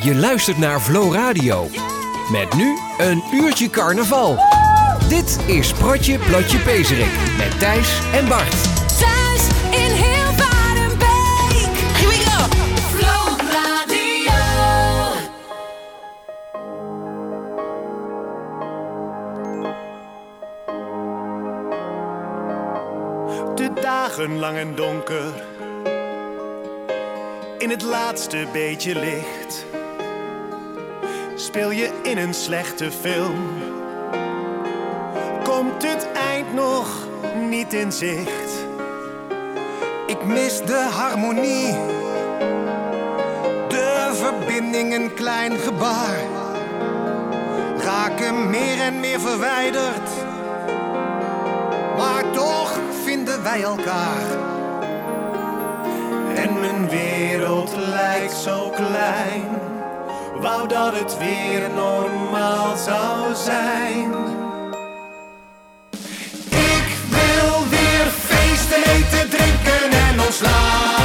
Je luistert naar Flow Radio. Met nu een uurtje carnaval. Dit is Protje Plotje Pezerik met Thijs en Bart. Thuis in heel Varenbeek. Here we go. Flow Radio. De dagen lang en donker. In het laatste beetje licht. Speel je in een slechte film. Komt het eind nog niet in zicht? Ik mis de harmonie, de verbinding een klein gebaar. Raken meer en meer verwijderd, maar toch vinden wij elkaar. En mijn wereld lijkt zo klein. Wou dat het weer normaal zou zijn. Ik wil weer feesten, eten, drinken en ons laten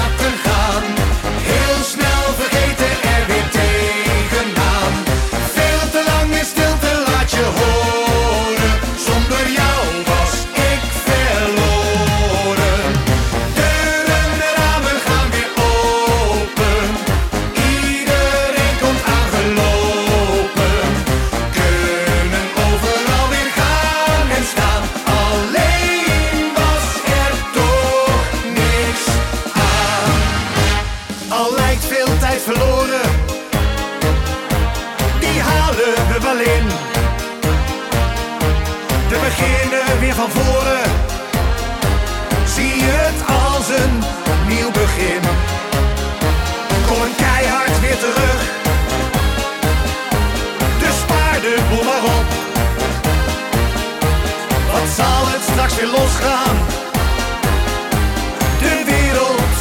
verloren. Die halen we wel in. We beginnen weer van voren. Zie het als een nieuw begin. Kom een keihard weer terug. Dus spaar de maar op. Wat zal het straks weer losgaan? De wereld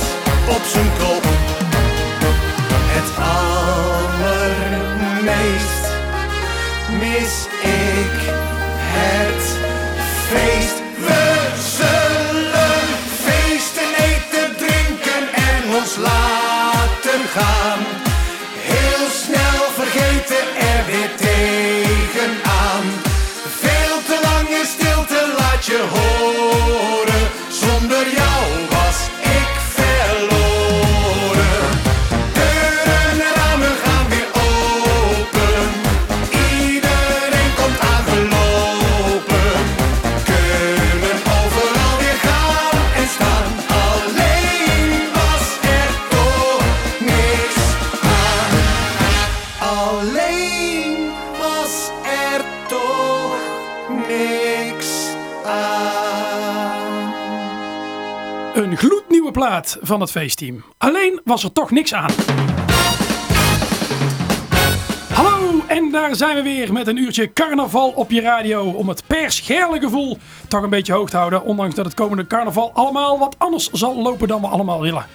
op zijn kop. Ik het van het feestteam. Alleen was er toch niks aan. Hallo, en daar zijn we weer met een uurtje carnaval op je radio. Om het perscherle gevoel toch een beetje hoog te houden. Ondanks dat het komende carnaval allemaal wat anders zal lopen dan we allemaal willen.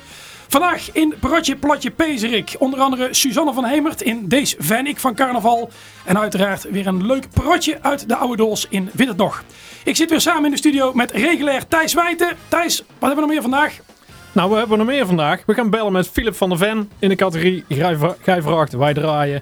Vandaag in Protje Platje Pezerik. Onder andere Suzanne van Hemert in Deze Van Ik van Carnaval. En uiteraard weer een leuk protje uit de oude doos in Wit. Ik zit weer samen in de studio met regulair Thijs Wijten. Thijs, wat hebben we nog meer vandaag? Nou, we hebben nog meer vandaag. We gaan bellen met Philip van der Ven in de categorie Gij vra- Gij vraagt, wij draaien.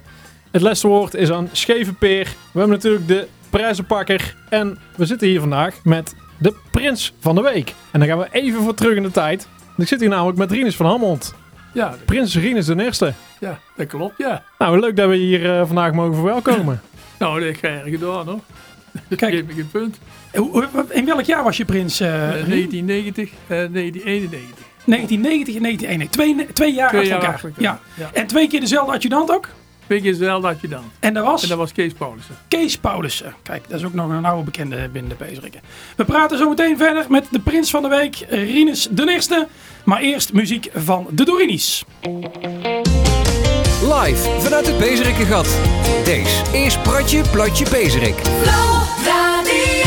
Het laatste woord is aan Scheve Peer. We hebben natuurlijk de prijzenpakker. En we zitten hier vandaag met de prins van de week. En dan gaan we even voor terug in de tijd. Ik zit hier namelijk met Rinus van Hammond. Ja, Prins Rinus de eerste. ja dat klopt, ja. Nou, leuk dat we je hier eh, vandaag mogen verwelkomen. Nou, dat ik erg gedaan hoor. Dat Kijk. geef ik een punt. In welk jaar was je prins? eh, Eh, Rien? 1990, eh 1991. 1990 en 1991. Twee, twee jaar Twee achter elkaar. Ja. ja. En twee keer dezelfde adjudant ook? Twee keer je dan. En dat was En dat was Kees Paulussen. Kees Paulussen. Kijk, dat is ook nog een oude bekende binnen de Peesrikken. We praten zo meteen verder met de prins van de week, Rinus de Eerste. Maar eerst muziek van de Dorinis. Live vanuit het Bezerikkengat. Deze is Pratje Platje. Flow Radio.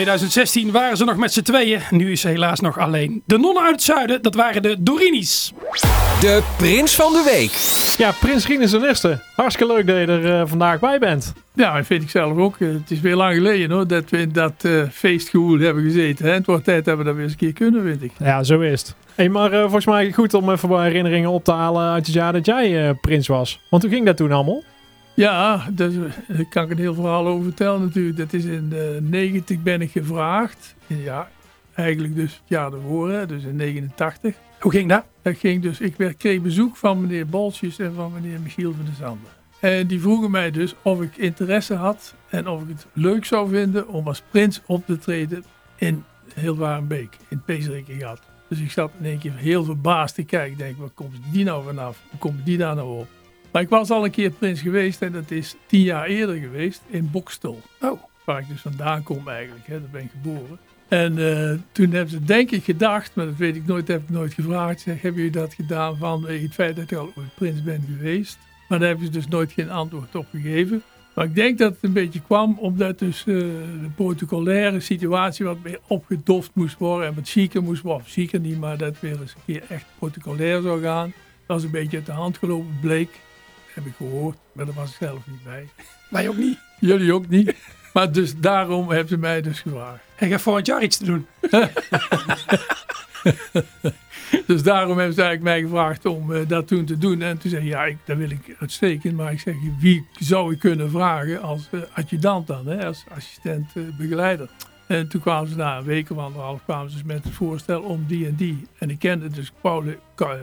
2016 waren ze nog met z'n tweeën. Nu is ze helaas nog alleen. De nonnen uit het zuiden, dat waren de Dorinis. De prins van de week. Ja, Prins Rinus de Eerste. Hartstikke leuk dat je er eh, vandaag bij bent. Ja, dat vind ik zelf ook. Eh, Het is weer lang geleden hoor, dat we in dat feestgevoel hebben gezeten. Hè. Het wordt tijd dat we dat weer eens een keer kunnen, vind ik. Ja, zo is het. Hey, maar eh, volgens mij goed om even wat herinneringen op te halen uit het jaar dat jij eh, prins was. Want hoe ging dat toen allemaal? Ja, dus, eh, daar kan ik een heel verhaal over vertellen natuurlijk. Dat is in de 90 ben ik gevraagd. Ja, eigenlijk dus het jaar ervoor, hè, dus in 89. Hoe ging dat? Dat ging dus, ik werd, kreeg bezoek van meneer Bolsjes en van meneer Michiel van der Zanden. En die vroegen mij dus of ik interesse had en of ik het leuk zou vinden om als prins op te treden in Hilvarenbeek, in Peesrikengat. Dus ik zat in één keer heel verbaasd te kijken. Ik denk, waar komt die nou vanaf? Hoe komt die daar nou op? Maar ik was al een keer prins geweest en dat is tien jaar eerder geweest in Bokstel. Oh, Waar ik dus vandaan kom eigenlijk, hè, daar ben ik geboren. En eh, toen hebben ze denk ik gedacht, maar dat weet ik nooit, heb ik nooit gevraagd. Zeg, hebben jullie dat gedaan vanwege het feit dat ik al ooit prins ben geweest? Maar daar hebben ze dus nooit geen antwoord op gegeven. Maar ik denk dat het een beetje kwam omdat dus eh, de protocolaire situatie wat meer opgedoft moest worden. En wat zieker moest worden. Of zieker niet, maar dat weer eens een keer echt protocolair zou gaan. Dat is een beetje uit de hand gelopen, bleek. Heb ik gehoord, maar daar was ik zelf niet bij. wij ook niet. Jullie ook niet. Maar dus daarom hebben ze mij dus gevraagd. Hij gaat volgend jaar iets te doen. Dus daarom hebben ze eigenlijk mij gevraagd om eh, dat toen te doen. En toen zei ik, ja, ik, dat wil ik uitstekend. Maar ik zeg, wie zou ik kunnen vragen als eh, adjudant dan, hè, als assistent eh, begeleider. En toen kwamen ze na een week of anderhalf kwamen ze dus met het voorstel om die en die. En ik kende dus Paul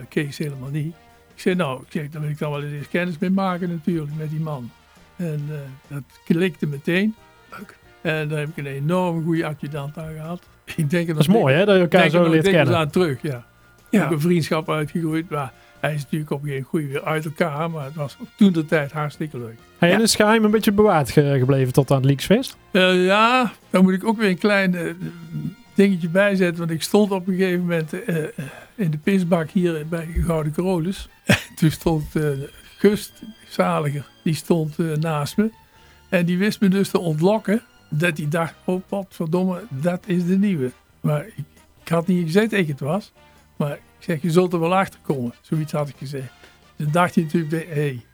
Kees helemaal niet. Ik zei, nou, ik zeg, daar wil ik dan wel eens kennis mee maken natuurlijk, met die man. En eh, dat klikte meteen. Leuk. En daar heb ik een enorm goede adjudant aan gehad. Ik denk Dat is mooi hè, dat je elkaar zo leert kennen. aan terug, ja. Ja. Ook een vriendschap uitgegroeid. Maar hij is natuurlijk op een gegeven moment weer uit elkaar. Maar het was toen de tijd hartstikke leuk. En Ja. is geheim een beetje bewaard ge- gebleven tot aan het Leaksfest? Eh, ja, daar moet ik ook weer een klein eh, dingetje bij zetten. Want ik stond op een gegeven moment eh, eh, in de pisbak hier bij Gouden Carolus. toen stond eh Gust Zaliger, die stond naast me. En die wist me dus te ontlokken. Dat hij dacht, oh verdomme, dat is de nieuwe. Maar ik, had niet gezegd dat ik het was. Maar ik zeg, je zult er wel achter komen. Zoiets had ik gezegd. Dus dan dacht je natuurlijk, hé, hey,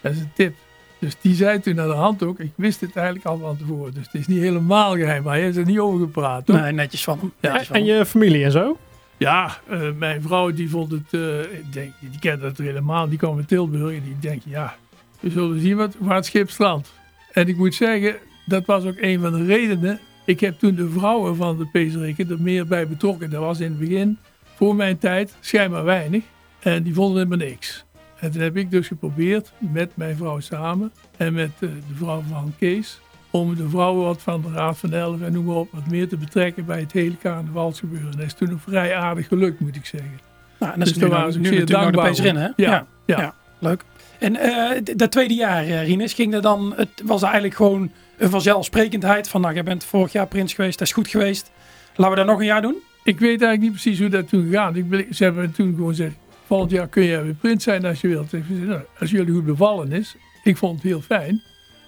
dat is een tip. Dus die zei toen naar de hand ook, ik wist het eigenlijk al van tevoren. Dus het is niet helemaal geheim, maar hij heeft er niet over gepraat. hoor. Nee, netjes van hem. Ja, Netjes van En je familie en zo? Ja, eh, mijn vrouw die vond het, eh, ik denk, die kende het helemaal, die kwam uit Tilburg en die denkt, ja, we zullen zien wat, waar het schip strandt. En ik moet zeggen, dat was ook een van de redenen. Ik heb toen de vrouwen van de Peesrikken er meer bij betrokken. Dat was in het begin, voor mijn tijd, schijnbaar weinig. En die vonden helemaal niks. En toen heb ik dus geprobeerd, met mijn vrouw samen en met eh, de vrouw van Kees, om de vrouwen wat van de Raad van Elf en noem maar op, wat meer te betrekken bij het hele carnavalsgebeuren. Dat is toen nog vrij aardig gelukt, moet ik zeggen. Nou, en dat is Dus nu, daar nu waren ze ook zeer dankbaar erin, hè? Ja, ja. leuk. En eh, dat tweede jaar, eh, Rinus, ging er dan, het was eigenlijk gewoon een vanzelfsprekendheid van, nou, jij bent vorig jaar prins geweest, dat is goed geweest. Laten we dat nog een jaar doen? Ik weet eigenlijk niet precies hoe dat toen gegaan. Ik, ze hebben toen gewoon gezegd, volgend jaar kun je weer prins zijn als je wilt. Ik zei, nou, als jullie goed bevallen is, ik vond het heel fijn,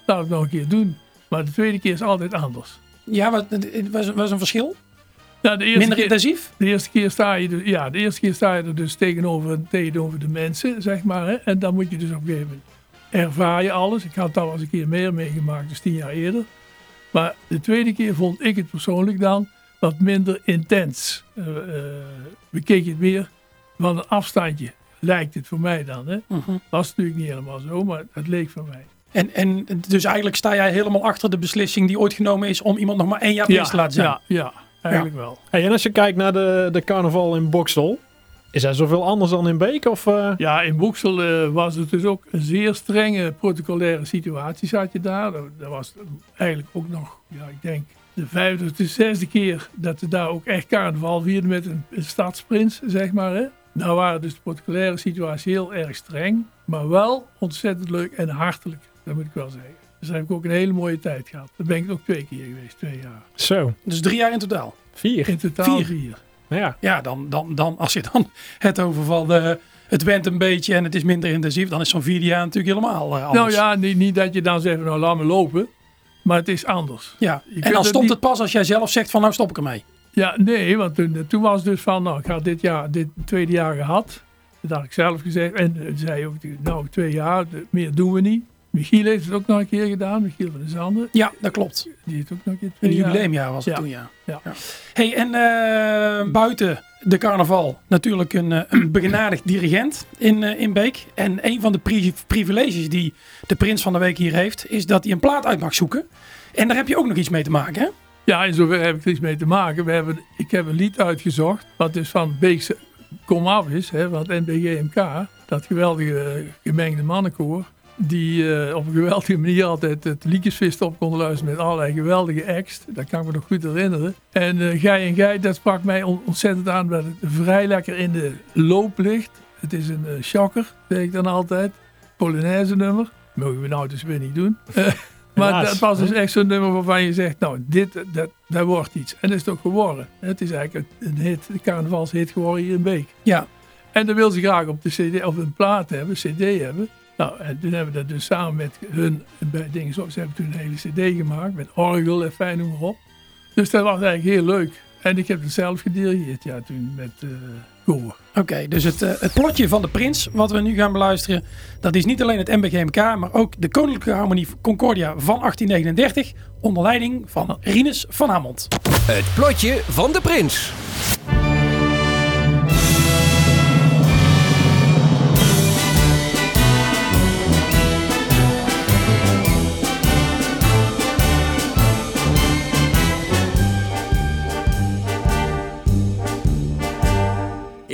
laat het nog een keer doen. Maar de tweede keer is altijd anders. Ja, wat, was, was een verschil? Nou, de Minder keer, intensief? De eerste keer sta je, dus, ja, de eerste keer sta je er dus tegenover, tegenover de mensen, zeg maar. Hè? En dan moet je dus op een gegeven moment ervaar je alles. Ik had al eens een keer meer meegemaakt, dus tien jaar eerder. Maar de tweede keer vond ik het persoonlijk dan wat minder intens. Eh eh, bekeek je het meer van een afstandje, lijkt het voor mij dan. Hè? Mhm. Dat is natuurlijk niet helemaal zo, maar het leek voor mij. En, en dus eigenlijk sta jij helemaal achter de beslissing die ooit genomen is om iemand nog maar één jaar prins te laten zijn. ja, ja, eigenlijk wel. Hey, en als je kijkt naar de, de carnaval in Boksel, is dat zoveel anders dan in Beek? Of, eh? Ja, in Boeksel eh, was het dus ook een zeer strenge protocolaire situatie zat je daar. Dat, dat was eigenlijk ook nog, ja, ik denk de vijfde of de zesde keer dat ze daar ook echt carnaval vierden met een, een stadsprins, zeg maar. Hè. Daar waren dus de protocolaire situatie heel erg streng, maar wel ontzettend leuk en hartelijk, dat moet ik wel zeggen. Dus daar heb ik ook een hele mooie tijd gehad. Daar ben ik ook twee keer geweest, twee jaar. Zo, Dus drie jaar in totaal. vier. In totaal Vier. vier. Ja. Ja, dan, dan, dan als je dan het over van de, het went een beetje en het is minder intensief, dan is zo'n vier jaar natuurlijk helemaal eh, anders. Nou ja, niet, niet dat je dan zegt, van, nou laat me lopen. Maar het is anders. Ja. Je En dan het stopt niet- het pas als jij zelf zegt van nou stop ik ermee. Ja, nee, want toen, toen was het dus van, nou, ik had dit jaar, dit tweede jaar gehad. Dat had ik zelf gezegd. En eh, zei ook, nou, twee jaar, de- meer doen we niet. Michiel heeft het ook nog een keer gedaan, Michiel van der Zanden. Ja, dat klopt. Die heeft ook nog een keer In twee jaar. jubileumjaar was het Ja. toen, ja. Ja. Hey, en eh, buiten de carnaval natuurlijk een, eh, een begenadigd dirigent in, in Beek. En een van de pri- privileges die de prins van de week hier heeft, is dat hij een plaat uit mag zoeken. En daar heb je ook nog iets mee te maken, hè? Ja, in zover heb ik er iets mee te maken. We hebben, ik heb een lied uitgezocht, wat dus van Beekse komaf is, hè, van het NBGMK. Dat geweldige eh, gemengde mannenkoor. Die eh, op een geweldige manier altijd het liedjesvist op konden luisteren met allerlei geweldige acts. Dat kan ik me nog goed herinneren. En eh Gij en Gij, dat sprak mij on- ontzettend aan, dat het vrij lekker in de loop ligt. Het is een shocker, zeg ik dan altijd. Polonaise nummer. Mogen we nou dus weer niet doen. Maar dat was dus echt zo'n nummer waarvan je zegt, nou, dit, dat, dat wordt iets. En dat is het ook geworden. Het is eigenlijk een een hit, een carnavalshit geworden hier in Beek. Ja. En dan wil ze graag op de CD of een plaat hebben, een CD hebben. Nou, en toen hebben we dat dus samen met hun bij dingen zo. Ze hebben toen een hele CD gemaakt met orgel en fijn noem maar op. Dus dat was eigenlijk heel leuk. En ik heb het zelf gedirigeerd, ja, toen met eh Oké, dus het, eh, het plotje van de prins, wat we nu gaan beluisteren, dat is niet alleen het MBGMK, maar ook de Koninklijke Harmonie Concordia van 1839, onder leiding van Rinus van Hamond. Het plotje van de prins.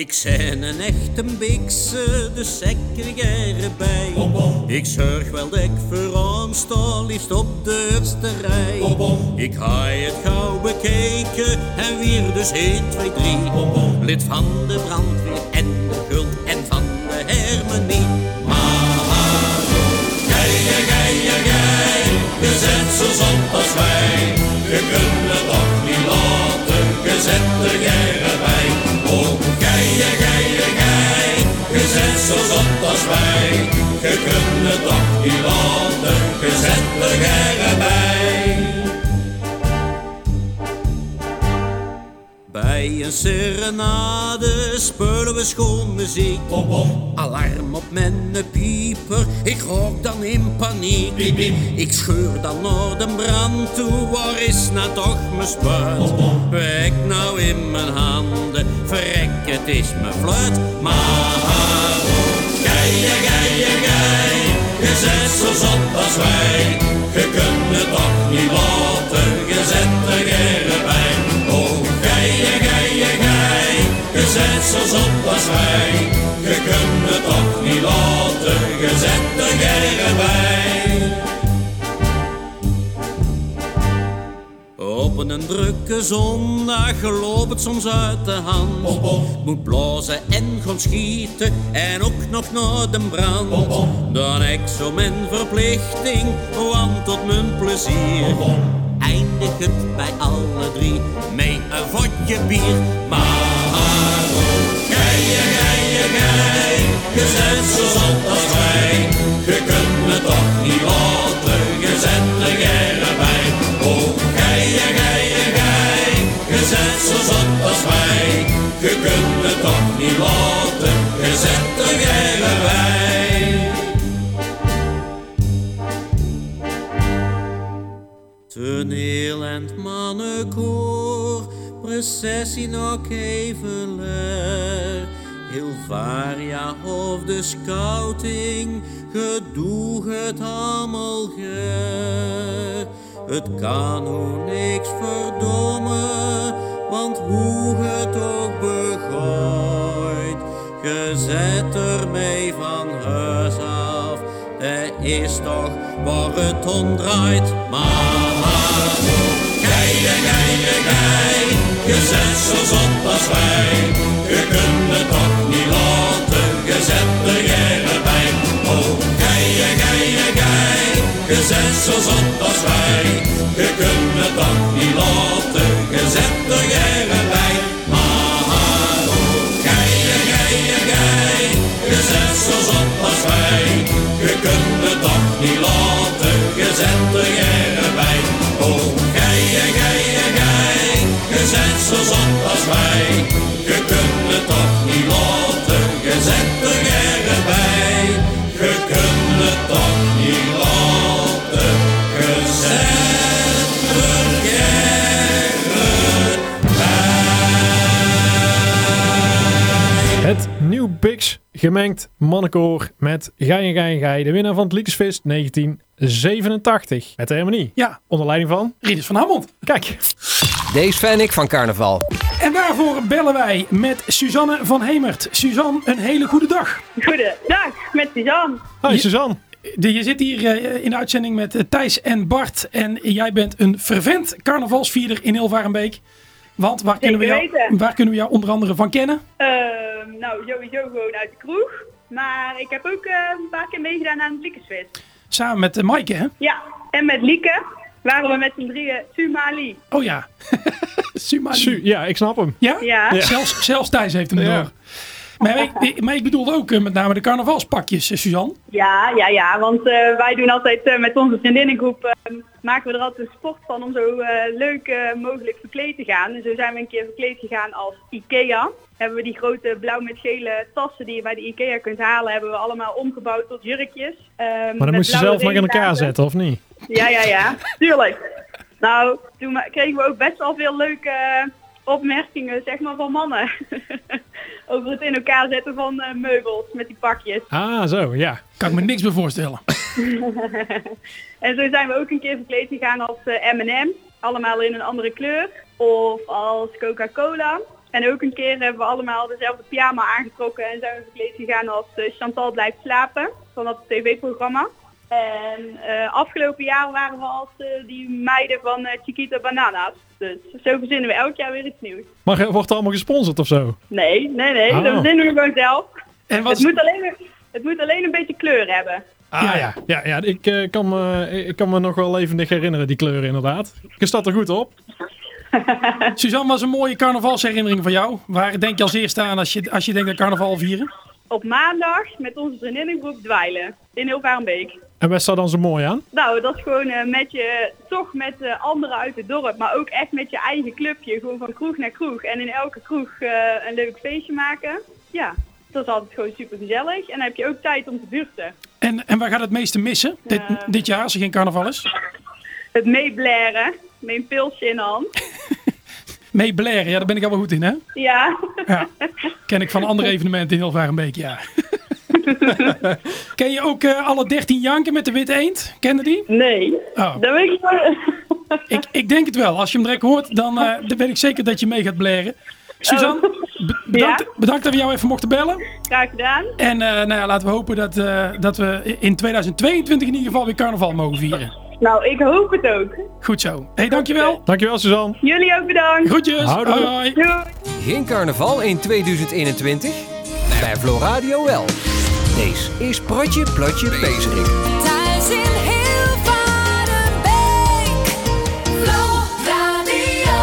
Ik zijn een echte bikse, dus zeker jij erbij. Ik zorg wel dat ik voor ons sta, liefst op de eerste rij. Ik ga het gauw bekeken en weer dus 1, 2, 3. Lid van de brandweer en de guld en van de harmonie. Maar gij, gij, gij, gij, je zet zo zot als wij. Je kunt het toch niet laten, je zet er jij zo zot als wij. Je kunt het toch niet laten, je zet er jij erbij. Bij een serenade spelen we schoon muziek. Alarm op mijn pieper, ik rook dan in paniek. Ik scheur dan naar de brand toe, waar is nou toch mijn spuit? Wek nou in mijn handen, verrek het is mijn fluit. Maar gij, gij, gij, je zet zo zot als wij. Je kunt het toch niet laten, je zet er bij. Oh, gij, gij, gij, je zet zo zot als wij. Je kunt het toch niet laten, je zet er bij. Een drukke zondag loopt het soms uit de hand. Moet blazen en gaan schieten en ook nog naar de brand. Dan ik zo mijn verplichting, want tot mijn plezier. Eindig het bij alle drie met een vodje bier. Maar gij, gij, gij, je zet zo zot als wij. Even leer. Hilvaria of de scouting, gedoe het allemaal ge. Het kan hoe niks verdommen, want hoe het ook begooit. Je zet ermee van huis af, er is toch waar het om draait. Maar, maar, gij, gij, gij, je zet zo zot als wij. Je kunt het toch niet laten, je zet geen bij. Oh, gij, gij, gij, je zet zo zot als wij. Je kunt het toch niet laten, Gemengd mannenkoor met Gij en Gij en Gij. De winnaar van het Liekesfeest 1987. Met de harmonie. Ja, Onder leiding van... Rieders van Hammond. Kijk, Deze fan ik van carnaval. En daarvoor bellen wij met Suzanne van Hemert. Suzanne, een hele goede dag. Goedendag, met Suzanne. Hoi Suzanne. Je zit hier eh, in de uitzending met eh, Thijs en Bart. En jij bent een fervent carnavalsvierder in Hilvarenbeek. Want waar kunnen, we jou, waar kunnen we jou onder andere van kennen? Ehm, nou, sowieso gewoon uit de kroeg. Maar ik heb ook eh, een paar keer meegedaan aan het Liekesfeest. Samen met uh, Maaike, hè? Ja, en met Lieke waren we met z'n drieën Sumali. Oh ja. Sumali. Su, ja, ik snap hem. Ja? Ja, Zelfs, zelfs Thijs heeft hem Ja. door. Maar ik, maar bedoelde ook eh, met name de carnavalspakjes, eh, Suzanne. ja, ja, ja. Want eh, wij doen altijd met onze vriendinnengroep, eh, maken we er altijd een sport van om zo eh, leuk eh, mogelijk verkleed te gaan. En zo zijn we een keer verkleed gegaan als Ikea. Hebben we die grote blauw met gele tassen die je bij de Ikea kunt halen, hebben we allemaal omgebouwd tot jurkjes. Ehm, Maar dan moest je zelf nog in elkaar zetten, of niet? Ja, ja, ja. Tuurlijk. Nou, toen kregen we ook best wel veel leuke opmerkingen, zeg maar, van mannen. Over het in elkaar zetten van eh, meubels met die pakjes. Ah, zo, ja. Kan ik me niks meer voorstellen. En zo zijn we ook een keer verkleed gegaan als eh, M&M. Allemaal in een andere kleur. Of als Coca-Cola. En ook een keer hebben we allemaal dezelfde pyjama aangetrokken en zijn we verkleed gegaan als eh, Chantal blijft slapen. Van dat tv-programma. En eh, afgelopen jaar waren we als eh, die meiden van eh, Chiquita Bananas. Dus zo verzinnen we elk jaar weer iets nieuws. Maar wordt het allemaal gesponsord of zo? Nee, nee, nee. Oh. Dat verzinnen we gewoon zelf. En wat, Het moet, alleen, het moet alleen een beetje kleur hebben. Ah Ja. ja, ja, ja ik, eh, kan me, ik kan me nog wel levendig herinneren, die kleuren inderdaad. Je staat er goed op. Suzanne, was een mooie carnavalsherinnering van jou. Waar denk je als eerste aan als je, als je denkt aan carnaval vieren? Op maandag met onze vriendinnengroep dweilen. In Hilvarenbeek. En wat staat dan zo mooi aan? Nou, dat is gewoon eh, met je, toch met eh, anderen uit het dorp, maar ook echt met je eigen clubje. Gewoon van kroeg naar kroeg. En in elke kroeg eh, een leuk feestje maken. Ja, dat is altijd gewoon super gezellig. En dan heb je ook tijd om te buurten. En, en waar gaat het meeste missen dit, dit jaar als er geen carnaval is? Het meeblaren, met een pilsje in de hand. Mee blaren, ja, daar ben ik al wel goed in, hè? Ja, Ja. Ken ik van andere evenementen in Hilvarenbeek, ja. Ken je ook eh, alle 13 janken met de witte eend? Kennen die? nee. Oh, Dat weet ik wel. ik, ik denk het wel. Als je hem direct hoort, dan, eh, dan weet ik zeker dat je mee gaat blaren. Suzanne, be- bedankt, Ja? bedankt dat we jou even mochten bellen. Graag gedaan. En eh, nou ja, laten we hopen dat, eh, dat we in 2022 in ieder geval weer carnaval mogen vieren. Nou, ik hoop het ook. Goed zo. hey, dankjewel. Dankjewel Suzanne. Jullie ook bedankt. Groetjes. Houdoe. Hoi. Doei. Geen carnaval in 2021? Bij Floradio wel. Is Protje Plotje Pezerik. Thuis in Hilvarenbeek. Radio.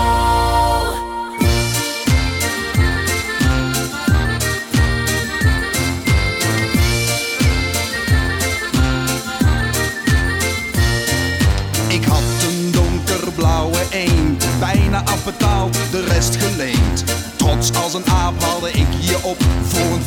Ik had een donkerblauwe eend, bijna afbetaald, de rest geleend. Trots als een aap haalde ik je op, voor een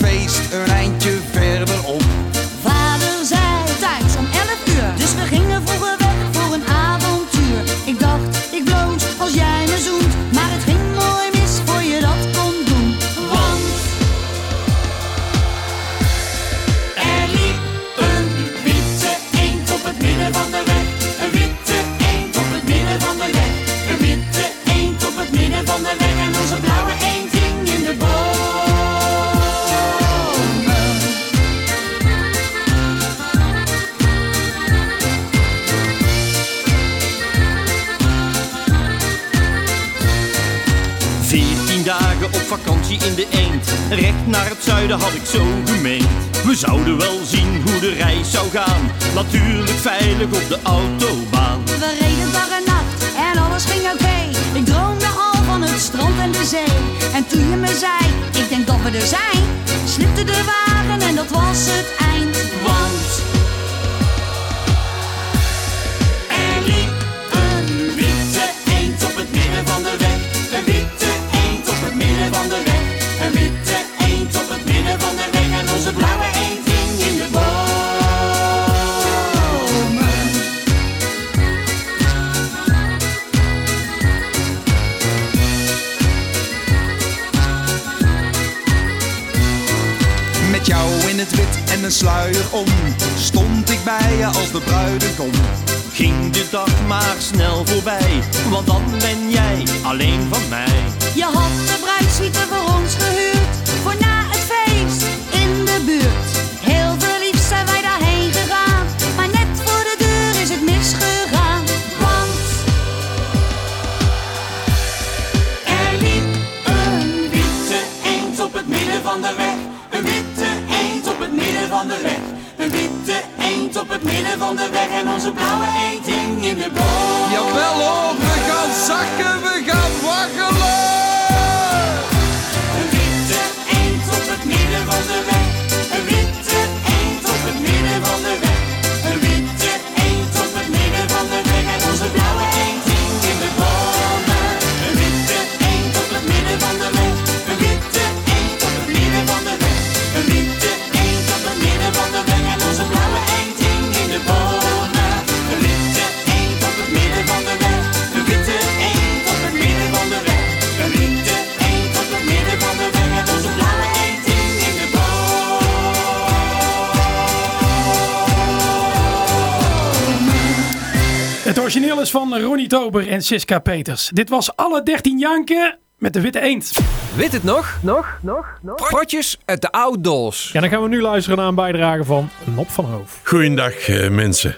zuiden had ik zo gemeend. We zouden wel zien hoe de reis zou gaan. Natuurlijk veilig op de autobaan. We reden dag en nacht en alles ging oké. Ik droomde al van het strand en de zee. En toen je me zei, ik denk dat we er zijn, slipte de wagen en dat was het bruidegom. Ging de dag maar snel voorbij, want dan ben jij alleen van mij. Je had de bruidssuite voor ons gehuurd, voor na het feest in de buurt. Heel verliefd zijn wij daarheen gegaan, maar net voor de deur is het misgegaan. Want Er liep een witte eend op het midden van de weg. Een witte eend op het midden van de weg. Een witte eend op het midden van de weg. Onze blauwe eend in de boom. Jawel hoor, we gaan zakken, origineel is van Ronnie Tober en Siska Peters. Dit was alle 13 janken met de witte eend. Weet het nog? Nog, nog, nog. Protjes uit de Outdoors. Ja, dan gaan we nu luisteren naar een bijdrage van Nop van Hoof. Goeiedag eh, mensen.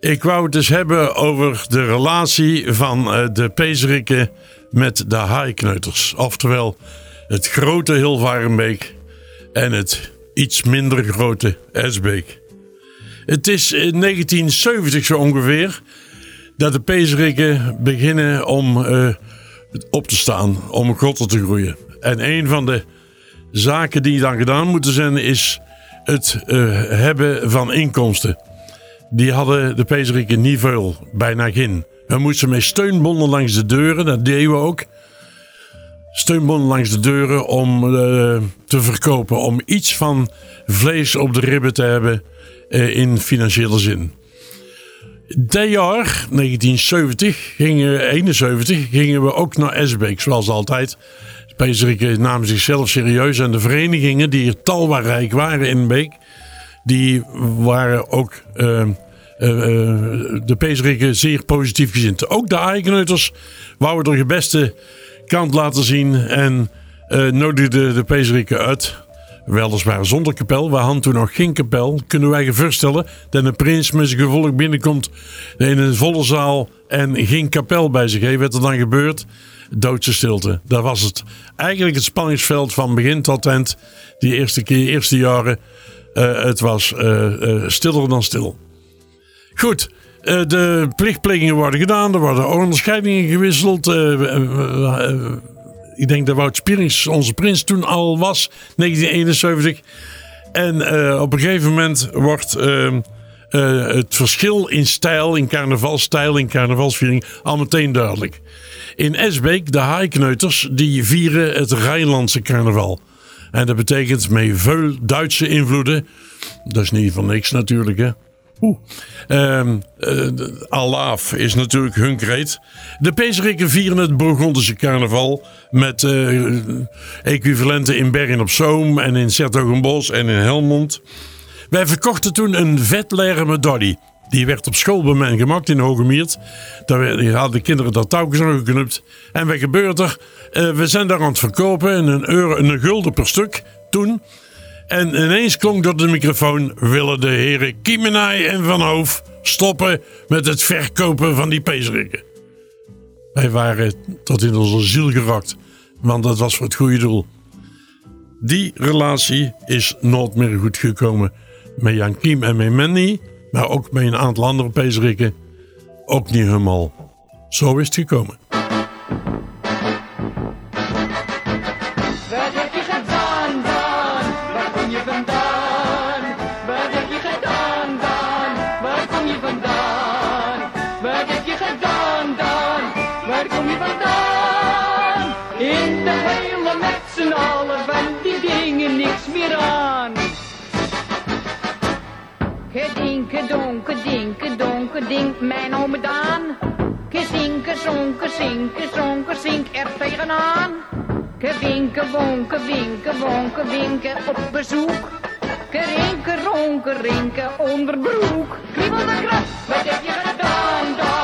Ik wou het eens hebben over de relatie van eh, de Pezerikken met de haaikneuters. Oftewel het grote Hilvarenbeek en het iets minder grote Esbeek. Het is in 1970 zo ongeveer dat de Pezerikken beginnen om eh, op te staan, om grotter te groeien. En een van de zaken die dan gedaan moeten zijn is het eh, hebben van inkomsten. Die hadden de Pezerikken niet veel, bijna geen. We moesten met steunbonnen langs de deuren, dat deden we ook. Steunbonnen langs de deuren om eh, te verkopen, om iets van vlees op de ribben te hebben in financiële zin. Dat jaar, 1970, gingen, 71, gingen we ook naar Esbeek, zoals altijd. Pezerikken namen zichzelf serieus en de verenigingen die er talrijk waren in Beek, die waren ook eh, eh, eh, de Pezerikken zeer positief gezind. Ook de Eikneuters wouden er je beste kant laten zien en eh nodigden de Pezerikken uit. Weliswaar zonder kapel. We hadden toen nog geen kapel. Kunnen wij je voorstellen dat een prins met zijn gevolg binnenkomt in een volle zaal en geen kapel bij zich heeft? Wat er dan gebeurt? Doodse stilte. Dat was het. Eigenlijk het spanningsveld van begin tot eind. Die eerste keer, eerste jaren. Eh, het was eh, stiller dan stil. Goed. de plichtplegingen worden gedaan. Er worden onderscheidingen gewisseld. Ik denk dat Wout Spierings onze prins toen al was, 1971. En eh, op een gegeven moment wordt ehm, eh, het verschil in stijl, in carnavalstijl, in carnavalsviering al meteen duidelijk. In Esbeek, de haaikneuters, die vieren het Rijnlandse carnaval. En dat betekent met veel Duitse invloeden. Dat is niet van niks natuurlijk, hè. Oeh. Alaaf is natuurlijk hun kreet. De Pezerikken vieren het Burgondische carnaval met eh, equivalenten in Bergen op Zoom en in Sertogenbos en in Helmond. Wij verkochten toen een vetlerme dolly. Die werd op school bij mij gemaakt in Hogemeert. Daar hadden de kinderen dat touwtjes aan geknupt. En wat gebeurt er? Eh, we zijn daar aan het verkopen. En een, euro, een gulden per stuk toen. En ineens klonk door de microfoon... willen de heren Kiemenij en Van Hoof stoppen met het verkopen van die pezerikken. Wij waren tot in onze ziel gerakt. Want dat was voor het goede doel. Die relatie is nooit meer goed gekomen. Met Jan Kiem en met Manny. Maar ook met een aantal andere pezerikken. Ook niet helemaal. Zo is het gekomen. Donke dinke donke dink mijn ome Daan. Kezinke zonke zinke zonke zink er tegenaan. Kewinke wonke winke wonke winke op bezoek. Kerinken, ronken, rinken, onderbroek. Kriebel de wat je gedaan?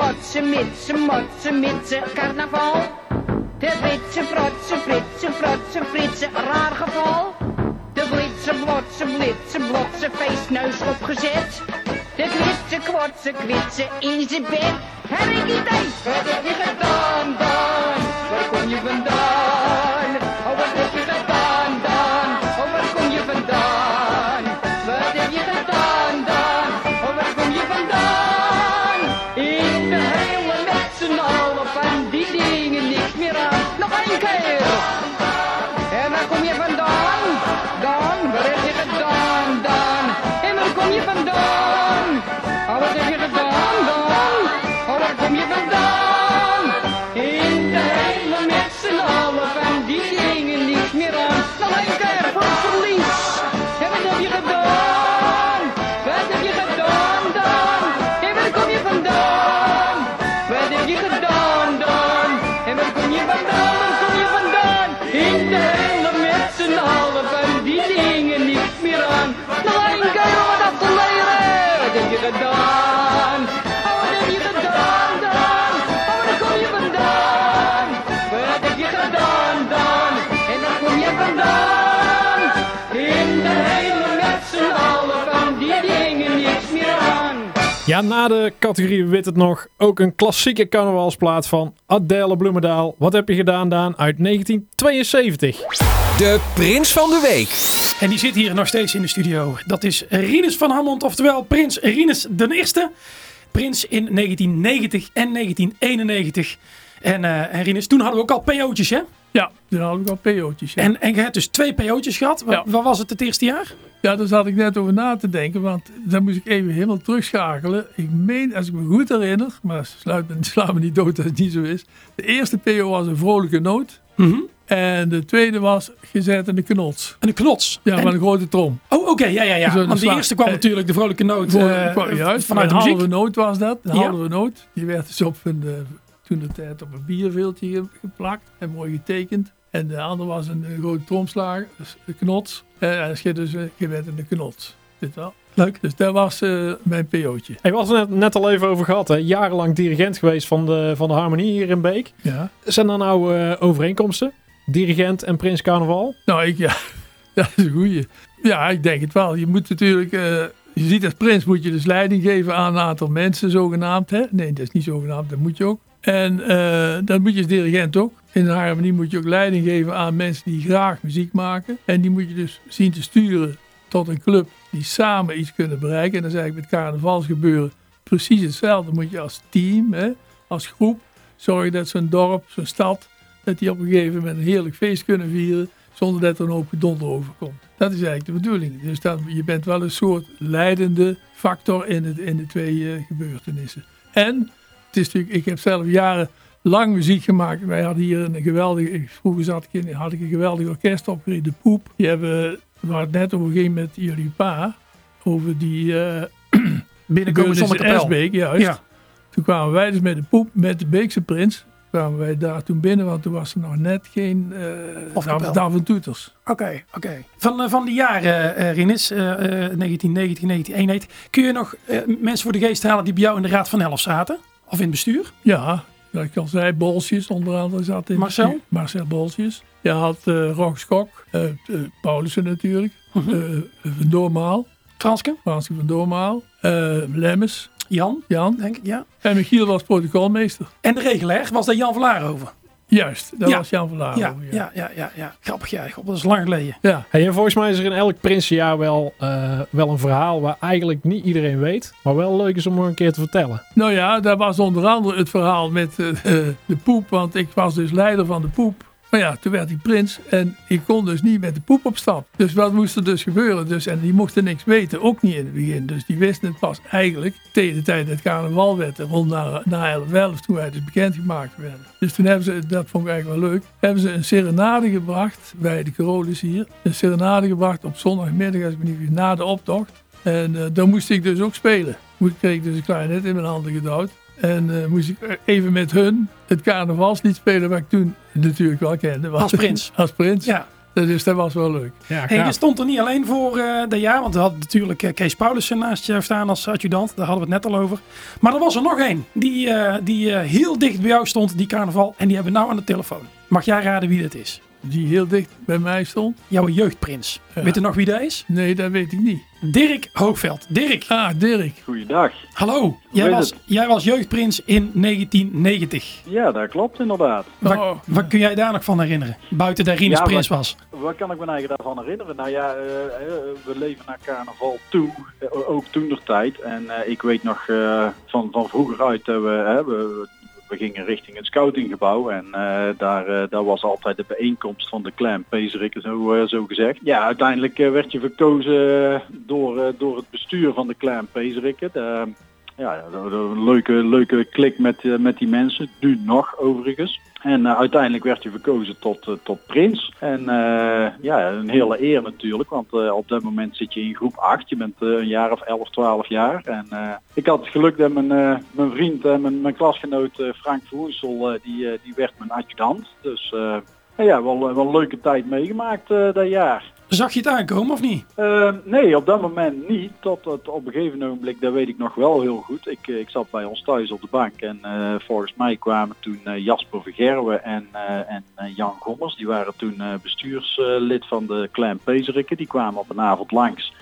Motsen, mitsen, motsen, mitsen, carnaval. De britse, frotse, fritse, frotse, fritse, raar geval. De blitse, blotse, blitse, blotse, feestneus opgezet. De kwitse, kwotse, kwitse, in zijn bed. Herrie tijd, wat heb je gedaan dan? Waar kom je vandaan? Ja, na de categorie Wit het nog ook een klassieke carnavalsplaat van Adele Bloemendaal. Wat heb je gedaan, Daan? Uit 1972. De Prins van de Week. En die zit hier nog steeds in de studio. Dat is Rinus van Hammond, oftewel Prins Rinus de Eerste. Prins in 1990 en 1991. En, eh en Rinus, toen hadden we ook al PO'tjes, hè? Ja, toen hadden we al PO'tjes. Ja. En, en je hebt dus twee PO'tjes gehad. Ja. Wat was het het eerste jaar? Ja, daar zat ik net over na te denken, want dan moest ik even helemaal terugschakelen. Ik meen, als ik me goed herinner, maar sluit me, sla me niet dood dat het niet zo is. De eerste PO was een vrolijke noot. En de tweede was gezet in de knots. En de knots? Ja, En- met een grote trom. Oh, oké, ja, ja, ja. Want de eerste kwam Eh, natuurlijk de vrolijke noot Voor- eh, juist, vanuit de halve noot was dat. Een Ja. halve noot. Die werd dus op een, eh, toen de tijd op een bierveeltje ge- geplakt en mooi getekend. En de andere was een, eh, grote tromslager, dus een knots. En als je dus uh, je werd in de knots. Dit wel. Leuk. Dus dat was eh, mijn PO'tje. Ik was er net, al even over gehad. Hè. Jarenlang dirigent geweest van de, van de Harmonie hier in Beek. Ja. Zijn er nou eh, overeenkomsten? Dirigent en Prins Carnaval? Nou, ik, ja, dat is een goeie. Ja, ik denk het wel. Je moet natuurlijk, eh, je ziet als prins moet je dus leiding geven aan een aantal mensen, zogenaamd. Hè? Nee, dat is niet zogenaamd, dat moet je ook. En eh, dat moet je als dirigent ook. In de harmonie moet je ook leiding geven aan mensen die graag muziek maken. En die moet je dus zien te sturen tot een club die samen iets kunnen bereiken. En dat is eigenlijk met carnavalsgebeuren precies hetzelfde. Moet je als team, hè, als groep, zorgen dat zo'n dorp, zo'n stad, dat die op een gegeven moment een heerlijk feest kunnen vieren. Zonder dat er een hoop gedonder overkomt. Dat is eigenlijk de bedoeling. Dus dat, je bent wel een soort leidende factor in, het, in de twee eh, gebeurtenissen. En het is natuurlijk, ik heb zelf jarenlang muziek gemaakt. Wij hadden hier een geweldige, vroeger zat ik in, had ik een geweldig orkest opgericht, De Poep. Die hebben, waar het net over ging met jullie pa, over die eh Binnenkomen zonder kapel. Esbeek, juist. Ja. Toen kwamen wij dus met de poep, met de Beekse Prins, kwamen wij daar toen binnen, want toen was er nog net geen eh. Dav en Toeters. Oké, oké. Van, eh, van die jaren, eh Rinus, eh, eh, 1990, 1991. Kun je nog eh, mensen voor de geest halen die bij jou in de Raad van Elf zaten? Of in het bestuur? Ja, dat ik al zei, Bolsjes onder andere zat in. Marcel? bestuur. Marcel Bolsjes. Je had uh, Rox Schok, eh eh, Paulussen natuurlijk, Mhm. eh, Van Doormaal, Franske? Franske van Doormaal, eh Lemmes, Jan, Jan. denk ik, ja. En Michiel was protocolmeester. En de regelaar, was dat Jan van Laarhoven? Juist, dat Ja. was Jan van Laarhoven. Ja, ja, ja, ja, ja. Grappig. God, dat is lang geleden. Ja. Hey, en volgens mij is er in elk Prinsenjaar wel, eh, wel een verhaal waar eigenlijk niet iedereen weet. Maar wel leuk is om nog een keer te vertellen. Nou ja, dat was onder andere het verhaal met eh, de poep. Want ik was dus leider van de poep. Maar ja, toen werd hij prins en ik kon dus niet met de poep op stap. Dus wat moest er dus gebeuren? Dus, en die mochten niks weten, ook niet in het begin. Dus die wisten het pas eigenlijk tegen de tijd dat carnaval werd. Rond na, na 11, 11 toen wij dus bekendgemaakt werden. Dus toen hebben ze, dat vond ik eigenlijk wel leuk, hebben ze een serenade gebracht bij de Carolus hier. Een serenade gebracht op zondagmiddag, als ik me niet na de optocht. En eh daar moest ik dus ook spelen. Moest kreeg ik dus een klarinet in mijn handen gedouwd. En eh, moest ik even met hun het carnavalslied spelen, wat ik toen natuurlijk wel kende. Als prins. Als prins. Ja. Dus dat was wel leuk. Ja, Hey, je stond er niet alleen voor eh dat jaar, want we hadden natuurlijk eh, Kees Paulussen naast je staan als adjudant. Daar hadden we het net al over. Maar er was er nog één die, eh, die eh, heel dicht bij jou stond, die carnaval. En die hebben we nou aan de telefoon. Mag jij raden wie dat is? Die heel dicht bij mij stond? Jouw jeugdprins. Weet je nog wie dat is? Nee, dat weet ik niet. Dirk Hoogveld. Dirk. Ah, Dirk. Goeiedag. Hallo. Jij was, jij was jeugdprins in 1990. Ja, dat klopt inderdaad. Wat, Oh. wat kun jij daar nog van herinneren? Buiten dat Rinus Ja, prins wat- was. Wat kan ik me eigenlijk daarvan herinneren? Nou ja, eh, eh, we leven naar carnaval toe, eh, ook toen der tijd. En eh, ik weet nog eh, van, van vroeger uit, dat we, hè, we, we gingen richting het scoutinggebouw. En eh, daar, eh, daar was altijd de bijeenkomst van de clan Pezerik, zo, eh, zo gezegd. Ja, uiteindelijk werd je verkozen door, door het bestuur van de clan Pezerikken. De, ja, een leuke, leuke klik met, met die mensen. Nu nog overigens. En eh, uiteindelijk werd hij verkozen tot, eh, tot prins. En eh, ja, een hele eer natuurlijk. Want op dat moment zit je in groep 8. Je bent een jaar of 11, 12 jaar. En ik had geluk dat mijn, mijn vriend en mijn, mijn klasgenoot Frank Verhoensel, eh, die, die werd mijn adjudant. Dus ja, wel, wel een leuke tijd meegemaakt dat jaar. Zag je het aankomen of niet? Eh, nee, op dat moment niet. Tot het op een gegeven ogenblik, dat weet ik nog wel heel goed. Ik, eh, ik zat bij ons thuis op de bank en eh, volgens mij kwamen toen eh, Jasper Vergerwe en, en Jan Gommers. Die waren toen bestuurslid van de Klein Pezerikken. Die kwamen op een avond langs.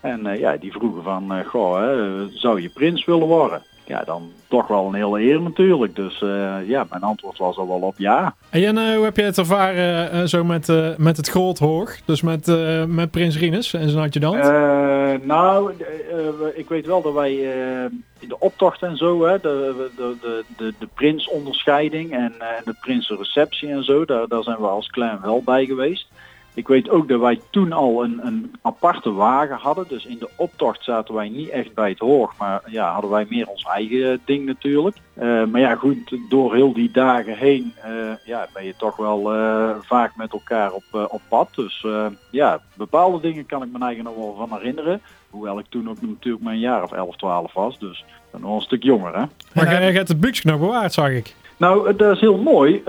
En ja, die vroegen van, goh, zou je prins willen worden? Ja, dan toch wel een hele eer natuurlijk. Dus eh, ja, mijn antwoord was al wel op ja. En hoe heb je het ervaren eh, zo met, eh, met het Groothoog? Dus met, met Prins Rinus en zijn adjudant? Nou, ik weet wel dat wij de optocht en zo, hè, de, de, de, de, de prinsonderscheiding en de prinsenreceptie en zo, daar, daar zijn we als klein wel bij geweest. Ik weet ook dat wij toen al een, een aparte wagen hadden. Dus in de optocht zaten wij niet echt bij het hoog. Maar ja, hadden wij meer ons eigen ding natuurlijk. Eh, maar ja, goed, door heel die dagen heen eh, ja, ben je toch wel eh, vaak met elkaar op, op pad. Dus ja, bepaalde dingen kan ik me eigenlijk nog wel van herinneren. Hoewel ik toen ook natuurlijk een jaar of 11, 12 was. Dus ben nog een stuk jonger hè. maar jij hebt het buksje nog bewaard, zag ik. Nou, dat is heel mooi.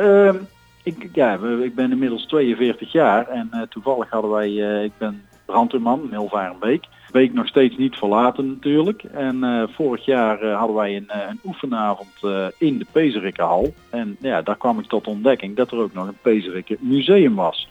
Ik, ja, ik ben inmiddels 42 jaar en eh, toevallig hadden wij, eh, ik ben brandweerman in. Beek nog steeds niet verlaten natuurlijk. En eh, vorig jaar hadden wij een, een oefenavond in de Pezerikkenhal. En ja, daar kwam ik tot ontdekking dat er ook nog een Pezerikken museum was.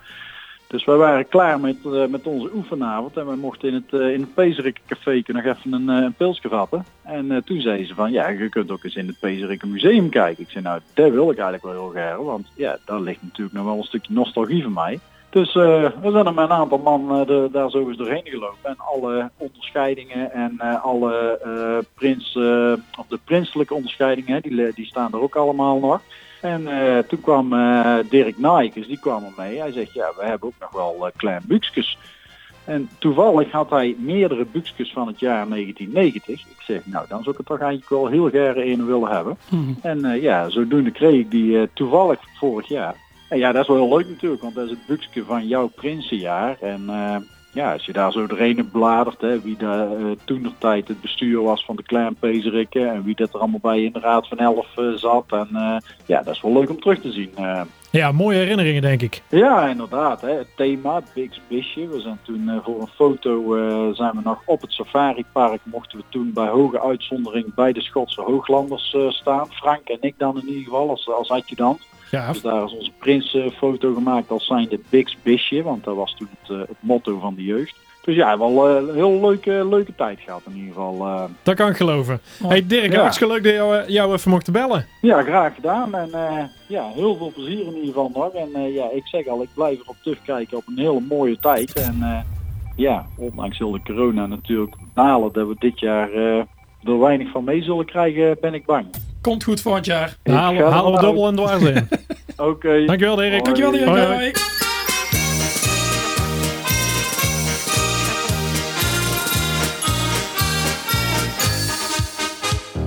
Dus wij waren klaar met, eh, met onze oefenavond en wij mochten in het, eh in het Pezerikken café nog even een, eh, een pilsje vatten. En toen zeiden ze van, ja, je kunt ook eens in het Pezerikken museum kijken. Ik zei, nou, dat wil ik eigenlijk wel heel graag, want ja, daar ligt natuurlijk nog wel een stukje nostalgie van mij. Dus we zijn er met een aantal man de- daar zo eens doorheen gelopen. En alle onderscheidingen en alle prins, of de prinselijke onderscheidingen, die, die staan er ook allemaal nog. En eh, toen kwam eh, Dirk Nijkers, die kwam er mee. Hij zegt, ja, we hebben ook nog wel eh, klein buksjes. En toevallig had hij meerdere buksjes van het jaar 1990. Ik zeg, nou, dan zou ik er toch eigenlijk wel heel graag een willen hebben. En eh, ja, zodoende kreeg ik die toevallig vorig jaar. En ja, dat is wel heel leuk natuurlijk, want dat is het buksje van jouw prinsenjaar. En ja, als je daar zo doorheen bladert, hè, wie daar eh, toen de tijd het bestuur was van de Klein Pezerikken en wie dat er allemaal bij in de Raad van Elf eh, zat. En eh, ja, dat is wel leuk om terug te zien. Ja, mooie herinneringen, denk ik. Ja, inderdaad. Hè. Het thema, Big's Bisje. We zijn toen voor een foto zijn we nog op het safaripark. Mochten we toen bij hoge uitzondering bij de Schotse hooglanders staan. Frank en ik dan in ieder geval als, als adjudant. Ja. Dus daar is onze prinsfoto gemaakt als zijnde Big's Bisje. Want dat was toen het, eh, het motto van de jeugd. Dus ja, wel eh, een heel leuke, leuke tijd gehad in ieder geval. eh. Dat kan ik geloven. Hey Dirk, Ja. hartstikke leuk dat jou, eh, jou even mocht bellen. Ja, graag gedaan. En eh, ja, heel veel plezier in ieder geval nog. En eh, ja, ik zeg al, ik blijf erop terugkijken op een hele mooie tijd. En eh, ja, ondanks heel de corona natuurlijk balen dat we dit jaar eh, er weinig van mee zullen krijgen, ben ik bang. Komt goed volgend jaar. Ik ga Halen, halen we dubbel en dwars in. Oké. Dankjewel Dirk. Dankjewel Dirk. Hoi, Hoi.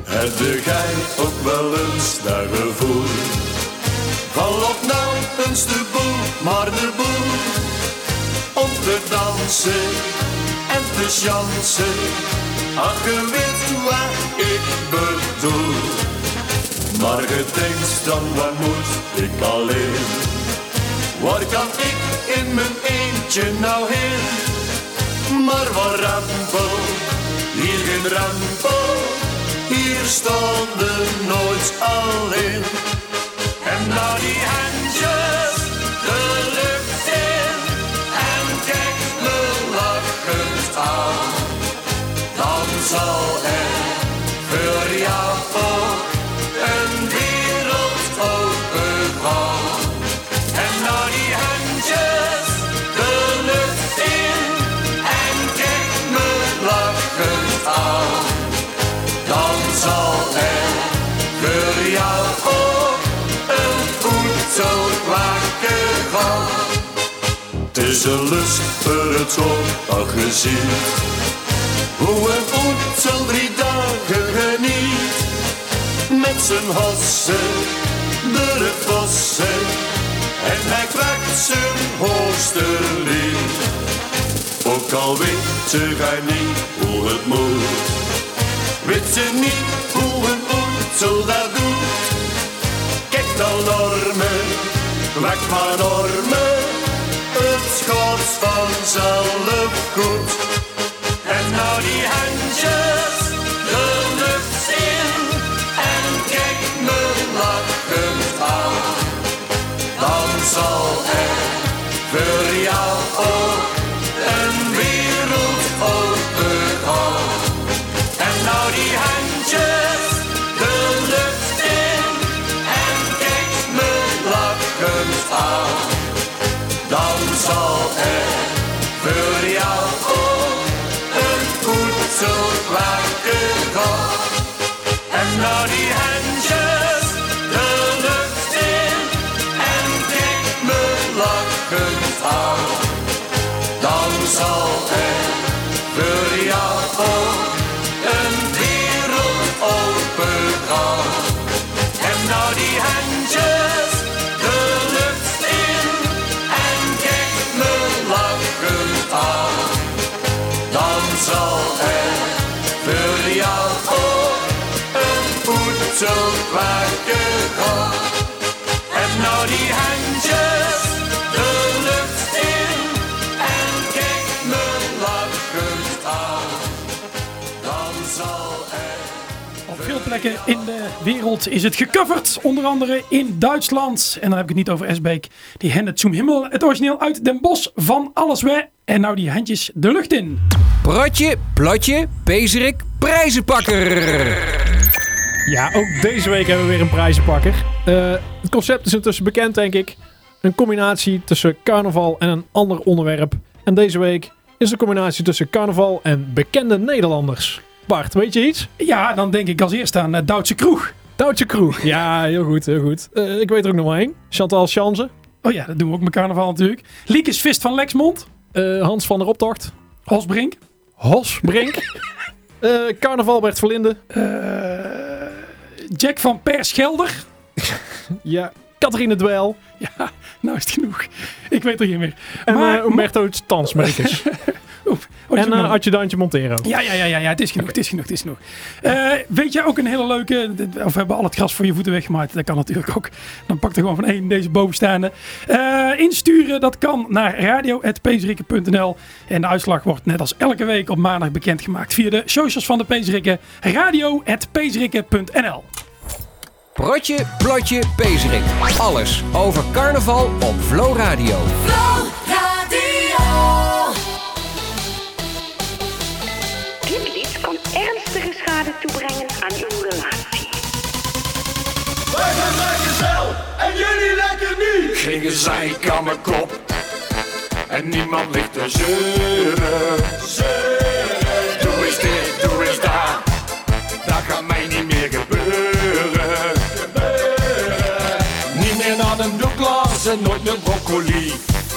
Heb jij ook wel eens dat gevoel? Val op nou eens de boel, maar de boel. Om te dansen en te chansen. Ach, je weet wat ik bedoel. Maar je denkt dan, waar moet ik alleen? Waar kan ik in mijn eentje nou heen? Maar waar rampel, hier geen rampel. Hier stonden nooit alleen. En nou die handjes Een lust voor het zondag gezien. Hoe een voedsel drie dagen geniet. Met zijn hossen, door het bossen. En hij krijgt zijn hoogste lied. Ook al weet gij niet hoe het moet. Weet je niet hoe een voedsel dat doet? Kijk dan normen, weg maar normen. Het gaat vanzelf goed. En nou die handjes de lucht in. En kijk me lachend aan. Dan zal er voor jou plekken in de wereld is het gecoverd. Onder andere in Duitsland. En dan heb ik het niet over Esbeek. Die Hennet zum Himmel. Het origineel uit Den Bosch van Alles We. En nou die handjes de lucht in. Pratje, platje, pezerik, prijzenpakker. Ja, ook deze week hebben we weer een prijzenpakker. Eh, het concept is intussen bekend, denk ik. Een combinatie tussen carnaval en een ander onderwerp. En deze week is de combinatie tussen carnaval en bekende Nederlanders. Bart, weet je iets? Ja, dan denk ik als eerste aan uh, Duitse Kroeg. Duitse Kroeg. Ja, heel goed, heel goed. Eh, ik weet er ook nog maar één. Chantal Chanze. Oh ja, dat doen we ook met carnaval natuurlijk. Liekes Vist van Lexmond. Eh, Hans van der Optocht. Hos Brink. Hos Brink. Eh, carnaval Bert Verlinde. Jack van Perschelder. Ja. Catharine Dweil. Ja, nou is het genoeg. Ik weet er geen meer. En Maar- maar, Umberto Stansmakers. En uh, Adjudantje Montero. Ja, ja, ja, ja, ja, het is genoeg, het is genoeg, het is genoeg. Eh, weet je ook een hele leuke, of we hebben al het gras voor je voeten weggemaakt, dat kan natuurlijk ook. Dan pak er gewoon van één deze bovenstaande. Eh, insturen, dat kan naar radio.peesrikken.nl en de uitslag wordt net als elke week op maandag bekendgemaakt via de socials van de Peesrikken, radio.peesrikken.nl. Protje, plotje, pezerik. Alles over carnaval op Flow Radio. Dit lied kan ernstige schade toebrengen aan uw relatie. Wij zijn lekker zelf en jullie lekker niet. Geen gezeik aan mijn kop En niemand ligt te zeuren Zeuren nooit meer broccoli.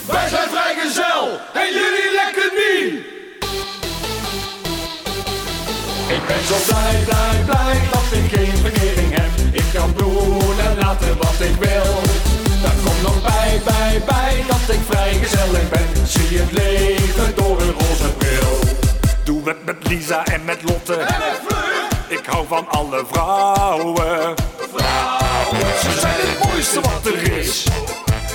Wij zijn vrijgezel en jullie lekker niet. Ik ben zo blij, blij, blij dat ik geen verkering heb. Ik kan doen en laten wat ik wil. Daar komt nog bij, bij, bij dat ik vrijgezellig ben. Zie het leven door een roze bril. Doe het met Lisa en met Lotte. En met Ik hou van alle vrouwen. Vrouwen. Ze zijn het mooiste wat er is.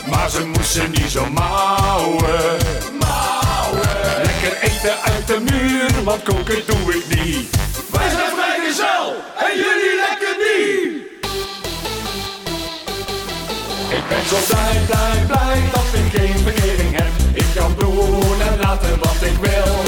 Maar ze moesten niet zo mouwen. Mouwen. Lekker eten uit de muur, want koken doe ik niet. Wij zijn vrijgezel en jullie lekker niet. Ik ben zo blij, blij, blij dat ik geen verkering heb. Ik kan doen en laten wat ik wil.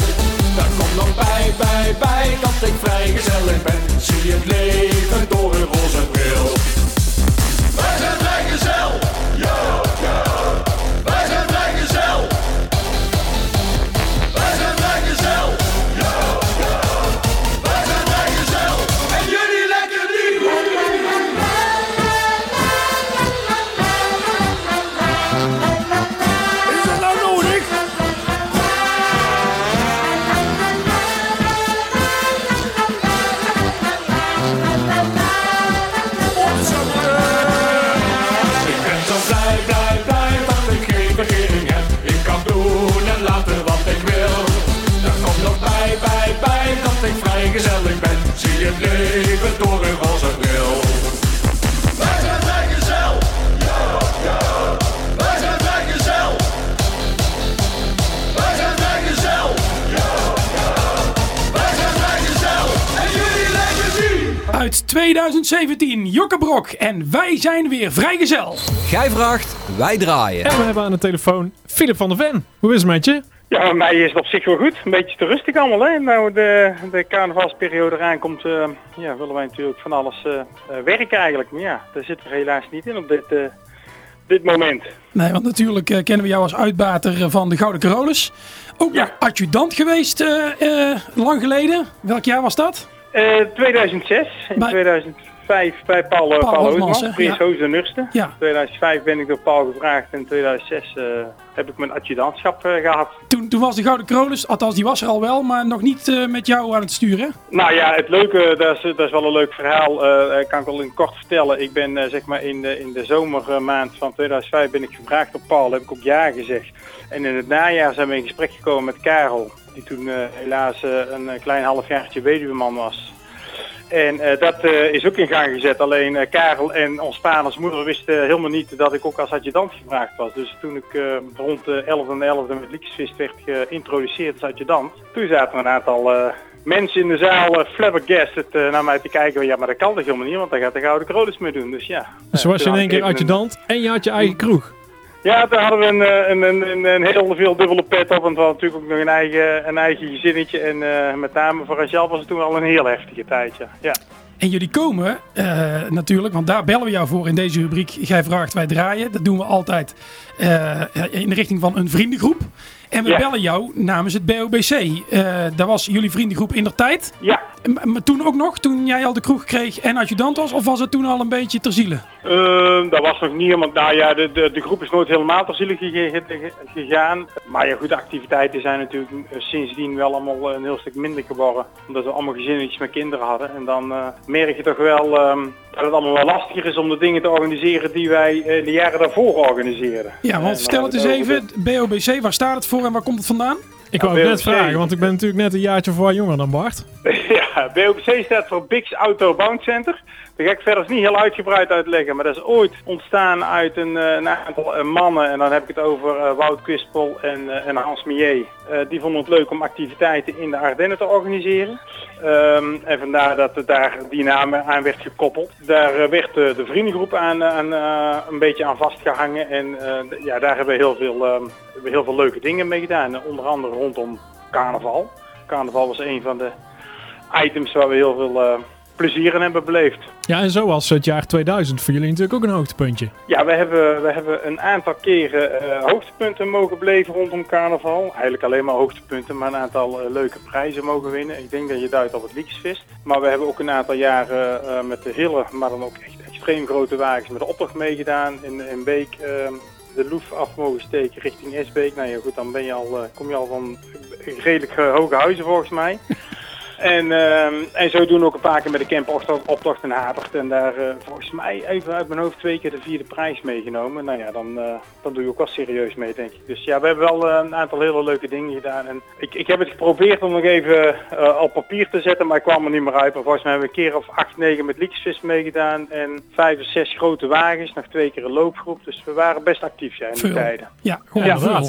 2017, Jokke Brok en wij zijn weer vrijgezel. Gij vraagt, wij draaien. En we hebben aan de telefoon Philip van der Ven. Hoe is het met je? Ja, bij mij is het op zich wel goed. Een beetje te rustig allemaal. Hè? Nou, de, de carnavalsperiode eraan komt, eh, ja, willen wij natuurlijk van alles eh, eh, werken eigenlijk. Maar ja, daar zitten we helaas niet in op dit, eh, dit moment. Nee, want natuurlijk eh, kennen we jou als uitbater van de Gouden Carolus. Ook nog adjudant geweest eh, eh, lang geleden. Welk jaar was dat? Eh, 2006, in 2005 bij Paul, Paul Paul, Paul Hoosman? Prins Ja. Hoos de Nurste. Ja. 2005 ben ik door Paul gevraagd en in 2006 eh, heb ik mijn adjudantschap eh, gehad. Toen, toen was de Gouden Carolus, althans die was er al wel, maar nog niet eh, met jou aan het sturen. Nou ja, het leuke, dat is, dat is wel een leuk verhaal, eh, kan ik wel in kort vertellen. Ik ben eh, zeg maar in de, in de zomermaand van 2005 ben ik gevraagd door Paul, heb ik ook ja gezegd. En in het najaar zijn we in gesprek gekomen met Karel, die toen eh, helaas eh, een eh, klein halfjaartje weduweman was. En eh, dat eh, is ook in gang gezet. Alleen eh, Karel en ons en moeder wisten helemaal niet dat ik ook als adjudant gevraagd was. Dus toen ik rond de 11 en 11 met Liekjesvist werd geïntroduceerd als adjudant, toen zaten er een aantal mensen in de zaal uh, flabbergasted naar mij te kijken. Ja, maar dat kan toch helemaal niet, want daar gaat de Gouden Krolis mee doen. Dus ja. Dus was je in één keer even een- adjudant en je had je eigen kroeg. Ja, toen hadden we een, eh, een, een, een, een heel veel dubbele pet op. Want we hadden natuurlijk ook nog een eigen, een eigen gezinnetje. En eh, met name voor Rachel was het toen al een heel heftige tijdje. Ja. En jullie komen eh, natuurlijk, want daar bellen we jou voor in deze rubriek. Gij vraagt, wij draaien. Dat doen we altijd in de richting van een vriendengroep. En we Ja. bellen jou namens het BOBC. Eh dat was jullie vriendengroep in der tijd. Ja. Maar toen ook nog, toen jij al de kroeg kreeg en adjudant was? Of was het toen al een beetje ter ziele? Eh, dat was nog niet helemaal. Nou ja, de, de, de groep is nooit helemaal ter ziele gegaan. Maar ja, goed, de activiteiten zijn natuurlijk eh, sindsdien wel allemaal een heel stuk minder geworden. Omdat we allemaal gezinnetjes met kinderen hadden. En dan eh, merk je toch wel ehm, dat het allemaal wel lastiger is om de dingen te organiseren die wij eh, de jaren daarvoor organiseerden. Ja, want stel het eens even. BOBC, waar staat het voor en waar komt het vandaan? Ik Ja, wou het net vragen, want ik ben natuurlijk net een jaartje voor jonger dan Bart. Ja, BOC staat voor Bix Auto Bound Daar ga ik verder niet heel uitgebreid uitleggen, maar dat is ooit ontstaan uit een, eh, een aantal eh, mannen. En dan heb ik het over eh, Wout Kwispel en, en Hans. Eh, die vonden het leuk om activiteiten in de Ardennen te organiseren. Ehm, en vandaar dat daar die naam aan werd gekoppeld. Daar werd de vriendengroep aan, aan, een beetje aan vastgehangen. En ja, daar hebben we heel veel, ehm, we heel veel leuke dingen mee gedaan. Onder andere rondom carnaval. Carnaval was een van de items waar we heel veel plezier in hebben beleefd. Ja, en zo was het jaar 2000 voor jullie natuurlijk ook een hoogtepuntje. Ja, we hebben, we hebben een aantal keren eh, hoogtepunten mogen beleven rondom carnaval. Eigenlijk alleen maar hoogtepunten, maar een aantal eh, leuke prijzen mogen winnen. Ik denk dat je duidt op het Liekjesvist. Maar we hebben ook een aantal jaren eh, met de hele, maar dan ook echt extreem grote wagens met de optocht meegedaan in, in Beek. eh, de Loef af mogen steken richting Esbeek. Nou ja, goed, dan ben je al, kom je al van redelijk hoge huizen volgens mij. En, ehm en zo doen we ook een paar keer met de campoptocht optocht in Hapert. En daar eh, volgens mij even uit mijn hoofd twee keer de vierde prijs meegenomen. Nou ja, dan, eh, dan doe je ook wel serieus mee, denk ik. Dus ja, we hebben wel eh, een aantal hele leuke dingen gedaan. En ik, ik heb het geprobeerd om nog even eh, op papier te zetten, maar ik kwam er niet meer uit. Maar volgens mij hebben we een keer of acht, negen met liekjesvis meegedaan. En vijf of zes grote wagens, nog twee keer een loopgroep. Dus we waren best actief ja, in die tijden. Ja, gewoon Ja,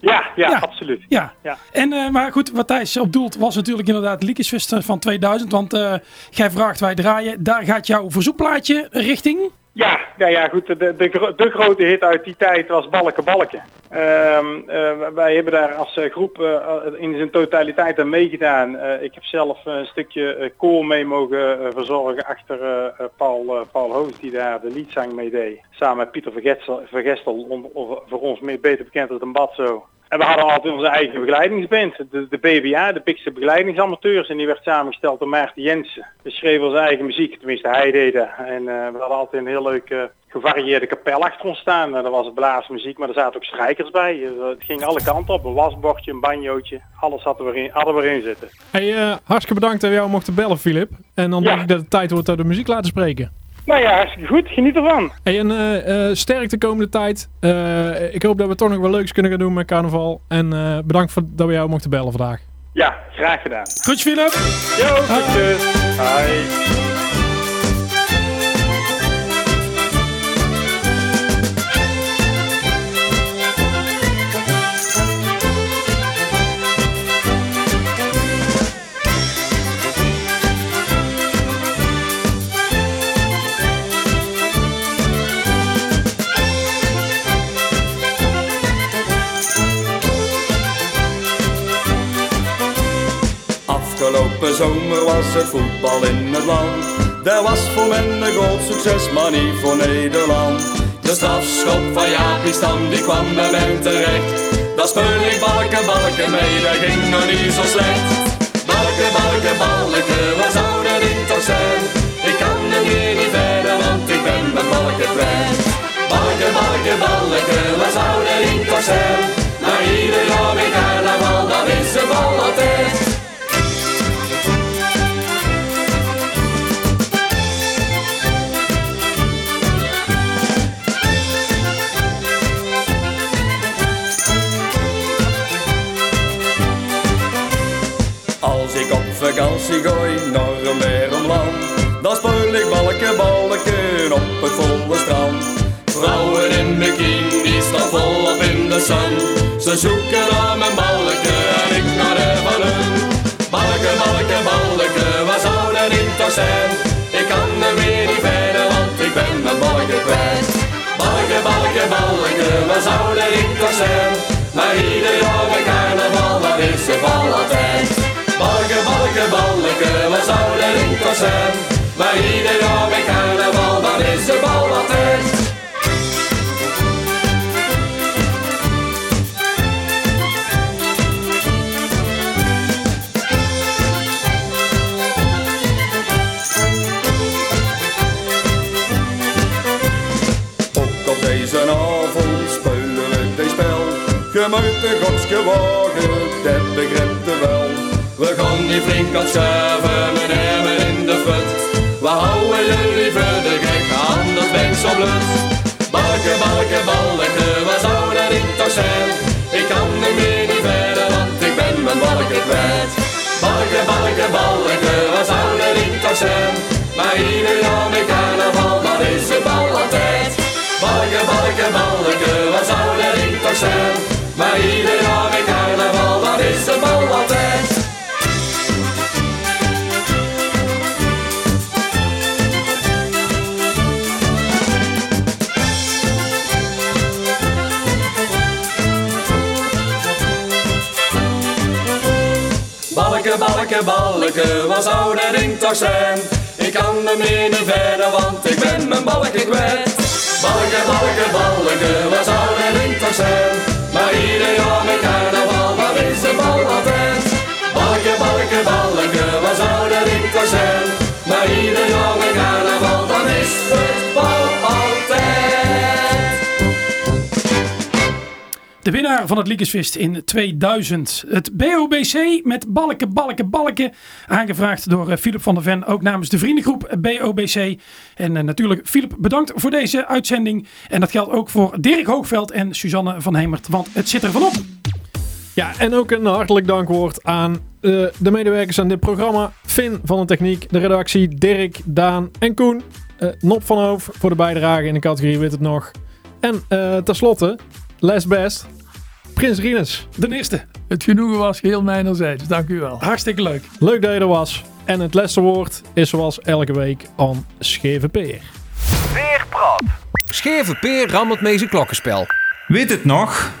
Ja, ja, absoluut. Ja. Ja. En, eh, maar goed, wat Thijs op doelt was natuurlijk inderdaad Liekjesfest van 2000. Want eh, jij vraagt, wij draaien. Daar gaat jouw verzoekplaatje richting. Ja, nou ja, goed. De, de, de grote hit uit die tijd was Balken Balken. Ehm, eh, wij hebben daar als eh, groep eh, in zijn totaliteit aan meegedaan. Ik heb zelf een stukje koor mee mogen verzorgen achter Paul, Paul Hoos, die daar de liedzang mee deed. Samen met Pieter Vergestel, Vergestel om, voor ons meer beter bekend als een Badzo. En we hadden altijd onze eigen begeleidingsband, de, de BBA, de Pikse Begeleidingsamateurs. En die werd samengesteld door Maarten Jensen. We schreven onze eigen muziek, tenminste hij deed dat. En eh, we hadden altijd een heel leuke gevarieerde kapel achter ons staan. En er was blaasmuziek, maar er zaten ook strijkers bij. Eh, het ging alle kanten op, een wasbordje, een banjootje. Alles hadden we erin, hadden we erin zitten. Hey, eh, hartstikke bedankt dat we jou mochten bellen, Filip. En dan Ja. denk ik dat het tijd wordt dat we de muziek laten spreken. Nou ja, hartstikke goed. Geniet ervan. Hey, en eh, eh, sterk de komende tijd. Eh, ik hoop dat we toch nog wel leuks kunnen gaan doen met carnaval. En bedankt voor, dat we jou mochten bellen vandaag. Ja, graag gedaan. Goed, Philip. Jo, groetjes. Hoi. Zomer was het voetbal in het land. Daar was voor men een groot succes, maar niet voor Nederland. De strafschop van Jaapie Stam, die kwam bij men terecht. Dat speel ik balken, balken mee, dat ging nog niet zo slecht. Balken, balken, balken, waar zou dat in toch zijn? Ik kan er hier niet verder, want ik ben mijn balken kwijt. Balken, balken, balken, waar zou dat in toch zijn? Maar ieder jaar weer carnaval, dan is de bal altijd. Vakantie gooi naar een warm land, dan speel ik balken, balken op het volle strand. Vrouwen in bikinis staan volop in de zon. Ze zoeken naar mijn balken en ik naar de van hun. Balken, balken, balken, waar zou dat toch zijn? Ik kan er weer niet verder, want ik ben mijn balken kwijt. Balken, balken, balken, waar zou dat in toch zijn? Maar ieder bij carnaval, dat is bal altijd. Balken, balken, balken, waar zou dat in zijn? Maar ieder jaar bij carnaval, dat is de bal. Ook op deze avond spelen we dit spel. Je de godske wagen, dat begrijpt wel. We gaan niet flink aan schuiven, met hem in de fut. We houden jullie voor de gek, anders ben zo blut. Balken, balken, balken, zou dat in toch zijn? Ik kan er meer niet verder, want ik ben mijn balken kwijt. Balken, balken, balken, zou dat in toch zijn? Maar ieder jaar met carnaval, dan is de bal altijd. Balken, balken, balken, zou dat in toch zijn? Maar ieder jaar met carnaval, dan is de bal altijd. Balken, balken, balken, waar zou dat toch zijn? Ik kan meer niet verder, want ik ben mijn balken kwijt. Balken, balken, balken, waar zou dat ding toch zijn? Maar ieder jaar met carnaval, waar is de bal altijd? Balken, balken, balken, waar zou dat ding toch zijn? Maar ieder jaar met carnaval, dan is het bal De winnaar van het Liekesvist in 2000. Het BOBC met balken, balken, balken. Aangevraagd door eh, Philip van der Ven. Ook namens de vriendengroep BOBC. En eh, natuurlijk Philip bedankt voor deze uitzending. En dat geldt ook voor Dirk Hoogveld en Suzanne van Hemert. Want het zit er van op. Ja, en ook een hartelijk dankwoord aan eh, de medewerkers aan dit programma. Finn van de techniek, de redactie, Dirk, Daan en Koen. Eh Nop van Hoof voor de bijdrage in de categorie Weet het nog. En tenslotte, last best, Prins Rinus. De eerste. Het genoegen was geheel mijnerzijds. Dank u wel. Hartstikke leuk. Leuk dat je er was. En het laatste woord is zoals elke week aan Scheve Peer. Weerpraat. Scheve Peer rammelt mee zijn klokkenspel. Weet het nog?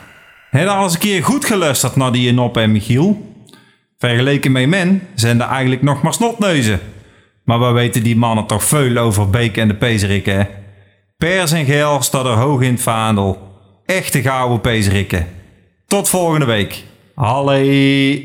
Heb je al eens een keer goed geluisterd naar die Nop en Michiel? Vergeleken met men zijn er eigenlijk nog maar snotneuzen. Maar we weten die mannen toch veel over Beek en de Pezerikken, hè? Pers en geel staat er hoog in het vaandel. Echte gouden Pezerikken. Tot volgende week. Hallee!